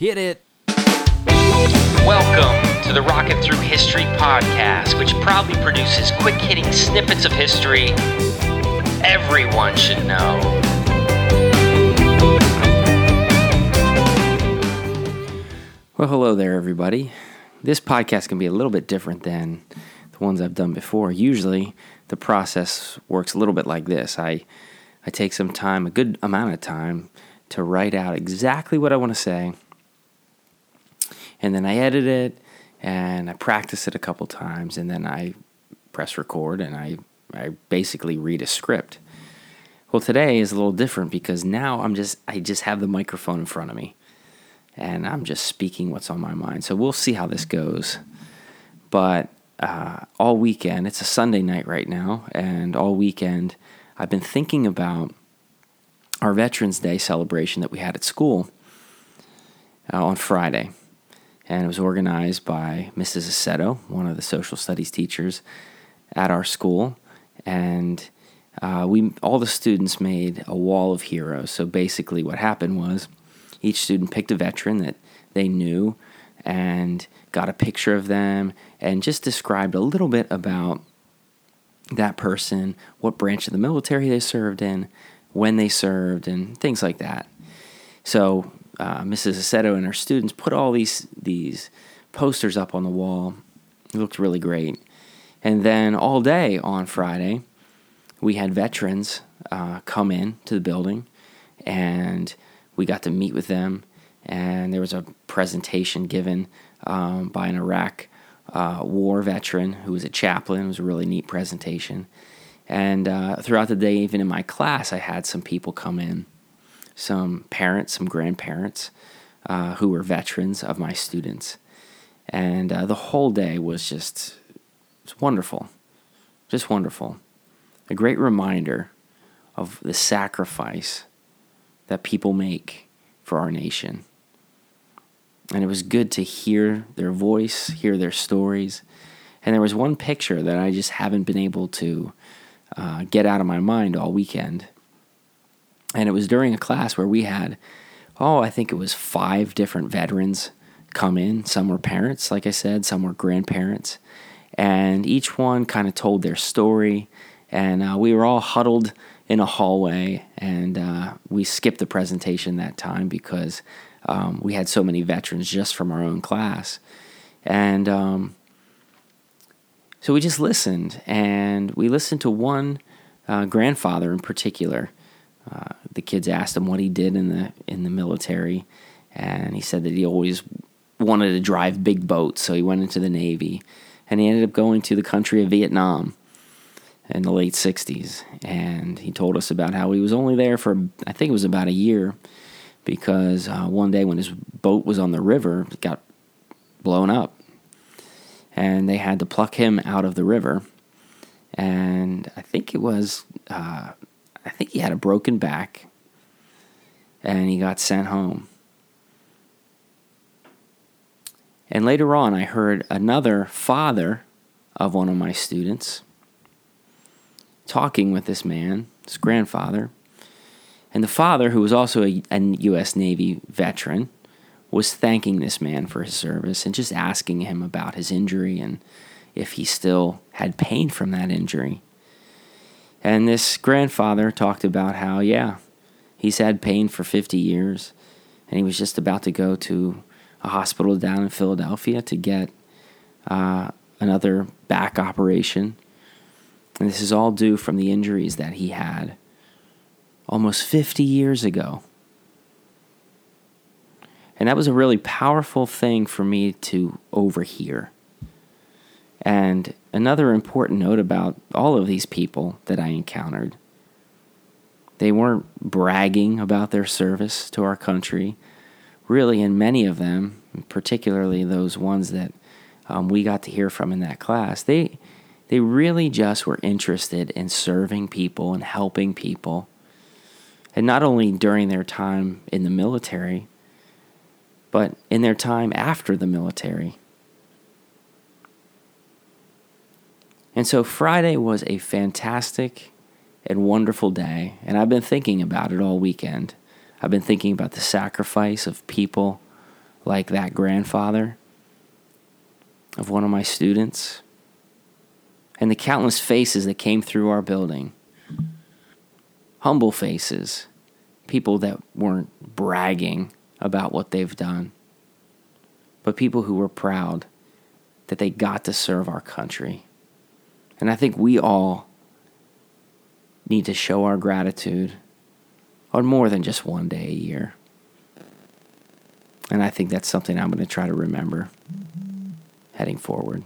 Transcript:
Hit it. Welcome to the Rocket Through History podcast, which proudly produces quick hitting snippets of history everyone should know. Well, hello there, everybody. This podcast can be a little bit different than the ones I've done before. Usually, the process works a little bit like this I, I take some time, a good amount of time, to write out exactly what I want to say, and then I edit it and I practice it a couple times, and then I press record and I, I basically read a script. Well, today is a little different because now I'm just I just have the microphone in front of me and I'm just speaking what's on my mind. So we'll see how this goes. But uh, all weekend, it's a Sunday night right now, and all weekend I've been thinking about our Veterans Day celebration that we had at school uh, on Friday. And it was organized by Mrs. Aceto, one of the social studies teachers at our school. And uh, we all the students made a wall of heroes. So basically, what happened was each student picked a veteran that they knew and got a picture of them and just described a little bit about that person, what branch of the military they served in, when they served, and things like that. So uh, Mrs. Aceto and her students put all these these posters up on the wall. It looked really great. And then all day on Friday, we had veterans uh, come in to the building and we got to meet with them, and there was a presentation given um, by an Iraq uh, war veteran who was a chaplain. It was a really neat presentation. And uh, throughout the day, even in my class, I had some people come in, some parents, some grandparents uh, who were veterans of my students. And uh, the whole day was just was wonderful, just wonderful. A great reminder of the sacrifice that people make for our nation. And it was good to hear their voice, hear their stories. And there was one picture that I just haven't been able to uh, get out of my mind all weekend. And it was during a class where we had, oh, I think it was five different veterans come in. Some were parents, like I said, some were grandparents. And each one kind of told their story. And uh, we were all huddled in a hallway, and uh, we skipped the presentation that time because um, we had so many veterans just from our own class, and um, so we just listened, and we listened to one uh, grandfather in particular. Uh, the kids asked him what he did in the in the military, and he said that he always wanted to drive big boats, so he went into the Navy, and he ended up going to the country of Vietnam in the late 60s. And he told us about how he was only there for, I think it was about a year, because uh, one day when his boat was on the river, it got blown up. And they had to pluck him out of the river. And I think it was, uh, I think he had a broken back and he got sent home. And later on, I heard another father of one of my students talking with this man, his grandfather. And the father, who was also a, a, U.S. Navy veteran, was thanking this man for his service and just asking him about his injury and if he still had pain from that injury. And this grandfather talked about how, yeah, he's had pain for 50 years and he was just about to go to a hospital down in Philadelphia to get uh, another back operation and this is all due from the injuries that he had almost 50 years ago. And that was a really powerful thing for me to overhear. And another important note about all of these people that I encountered they weren't bragging about their service to our country. Really, in many of them, particularly those ones that um, we got to hear from in that class, they they really just were interested in serving people and helping people. And not only during their time in the military, but in their time after the military. And so Friday was a fantastic and wonderful day, and I've been thinking about it all weekend. I've been thinking about the sacrifice of people like that grandfather of one of my students and the countless faces that came through our building. Humble faces, people that weren't bragging about what they've done, but people who were proud that they got to serve our country. And I think we all need to show our gratitude on more than just one day a year. And I think that's something I'm going to try to remember heading forward.